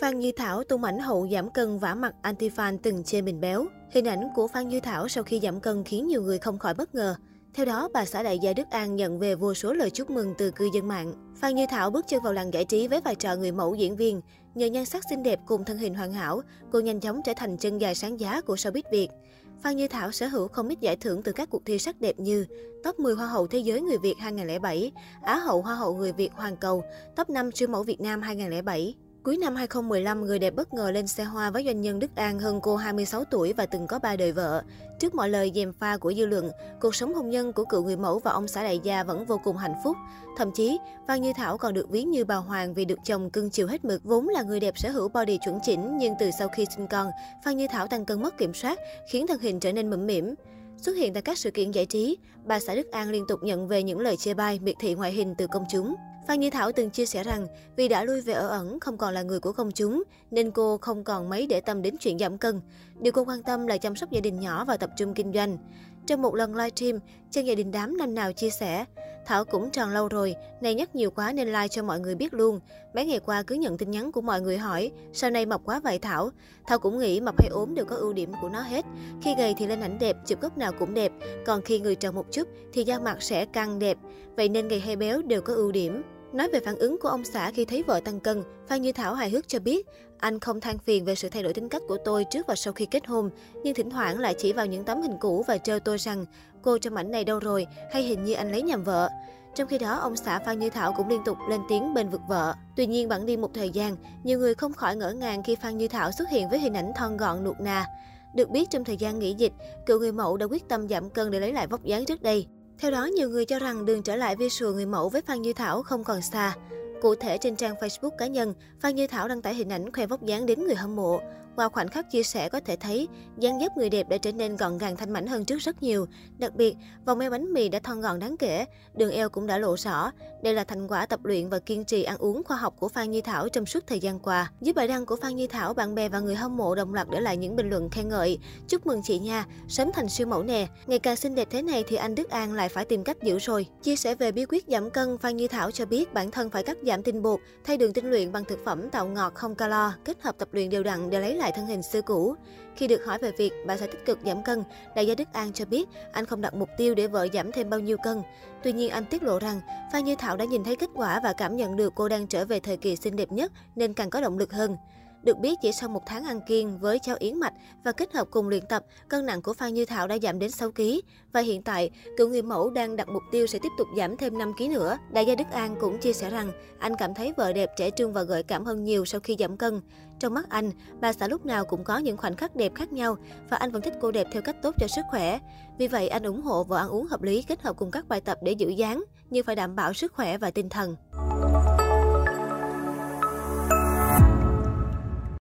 Phan Như Thảo tung ảnh hậu giảm cân vả mặt anti-fan từng chê mình béo. Hình ảnh của Phan Như Thảo sau khi giảm cân khiến nhiều người không khỏi bất ngờ. Theo đó, bà xã đại gia Đức An nhận về vô số lời chúc mừng từ cư dân mạng. Phan Như Thảo bước chân vào làng giải trí với vai trò người mẫu diễn viên. Nhờ nhan sắc xinh đẹp cùng thân hình hoàn hảo, cô nhanh chóng trở thành chân dài sáng giá của showbiz Việt. Phan Như Thảo sở hữu không ít giải thưởng từ các cuộc thi sắc đẹp như Top 10 Hoa hậu Thế giới Người Việt 2007, Á hậu Hoa hậu Người Việt Hoàn cầu, Top 5 siêu mẫu Việt Nam 2007. Cuối năm 2015, người đẹp bất ngờ lên xe hoa với doanh nhân Đức An hơn cô 26 tuổi và từng có ba đời vợ. Trước mọi lời dèm pha của dư luận, cuộc sống hôn nhân của cựu người mẫu và ông xã đại gia vẫn vô cùng hạnh phúc. Thậm chí, Phan Như Thảo còn được ví như bà Hoàng vì được chồng cưng chiều hết mực. Vốn là người đẹp sở hữu body chuẩn chỉnh, nhưng từ sau khi sinh con, Phan Như Thảo tăng cân mất kiểm soát, khiến thân hình trở nên mẫm mỉm. Xuất hiện tại các sự kiện giải trí, bà xã Đức An liên tục nhận về những lời chê bai, miệt thị ngoại hình từ công chúng. Phan Như Thảo từng chia sẻ rằng vì đã lui về ở ẩn, không còn là người của công chúng, nên cô không còn mấy để tâm đến chuyện giảm cân. Điều cô quan tâm là chăm sóc gia đình nhỏ và tập trung kinh doanh. Trong một lần livestream, chân gia đình đám năm nào chia sẻ, Thảo cũng tròn lâu rồi, này nhắc nhiều quá nên like cho mọi người biết luôn. Mấy ngày qua cứ nhận tin nhắn của mọi người hỏi, sau này mập quá vậy Thảo? Thảo cũng nghĩ mập hay ốm đều có ưu điểm của nó hết. Khi gầy thì lên ảnh đẹp, chụp góc nào cũng đẹp, còn khi người tròn một chút thì da mặt sẽ căng đẹp. Vậy nên gầy hay béo đều có ưu điểm. Nói về phản ứng của ông xã khi thấy vợ tăng cân, Phan Như Thảo hài hước cho biết, anh không than phiền về sự thay đổi tính cách của tôi trước và sau khi kết hôn, nhưng thỉnh thoảng lại chỉ vào những tấm hình cũ và trêu tôi rằng cô trong ảnh này đâu rồi, hay hình như anh lấy nhầm vợ. Trong khi đó, ông xã Phan Như Thảo cũng liên tục lên tiếng bên vực vợ. Tuy nhiên, bản đi một thời gian, nhiều người không khỏi ngỡ ngàng khi Phan Như Thảo xuất hiện với hình ảnh thon gọn nuột nà. Được biết, trong thời gian nghỉ dịch, cựu người mẫu đã quyết tâm giảm cân để lấy lại vóc dáng trước đây. Theo đó, nhiều người cho rằng đường trở lại visual người mẫu với Phan Như Thảo không còn xa. Cụ thể trên trang Facebook cá nhân, Phan Như Thảo đăng tải hình ảnh khoe vóc dáng đến người hâm mộ. Qua khoảnh khắc chia sẻ có thể thấy, dáng dấp người đẹp đã trở nên gọn gàng thanh mảnh hơn trước rất nhiều. Đặc biệt, vòng eo bánh mì đã thon gọn đáng kể, đường eo cũng đã lộ rõ. Đây là thành quả tập luyện và kiên trì ăn uống khoa học của Phan Như Thảo trong suốt thời gian qua. Dưới bài đăng của Phan Như Thảo, bạn bè và người hâm mộ đồng loạt để lại những bình luận khen ngợi. Chúc mừng chị nha, sớm thành siêu mẫu nè. Ngày càng xinh đẹp thế này thì anh Đức An lại phải tìm cách giữ rồi. Chia sẻ về bí quyết giảm cân, Phan Như Thảo cho biết bản thân phải cắt giảm tinh bột, thay đường tinh luyện bằng thực phẩm tạo ngọt không calo, kết hợp tập luyện đều đặn để lấy lại lại thân hình xưa cũ. Khi được hỏi về việc bà sẽ tích cực giảm cân, đại gia Đức An cho biết anh không đặt mục tiêu để vợ giảm thêm bao nhiêu cân. Tuy nhiên anh tiết lộ rằng Phan Như Thảo đã nhìn thấy kết quả và cảm nhận được cô đang trở về thời kỳ xinh đẹp nhất nên càng có động lực hơn. Được biết, chỉ sau một tháng ăn kiêng với cháo yến mạch và kết hợp cùng luyện tập, cân nặng của Phan Như Thảo đã giảm đến 6 kg. Và hiện tại, cựu người mẫu đang đặt mục tiêu sẽ tiếp tục giảm thêm 5 kg nữa. Đại gia Đức An cũng chia sẻ rằng, anh cảm thấy vợ đẹp trẻ trung và gợi cảm hơn nhiều sau khi giảm cân. Trong mắt anh, bà xã lúc nào cũng có những khoảnh khắc đẹp khác nhau và anh vẫn thích cô đẹp theo cách tốt cho sức khỏe. Vì vậy, anh ủng hộ vợ ăn uống hợp lý kết hợp cùng các bài tập để giữ dáng, nhưng phải đảm bảo sức khỏe và tinh thần.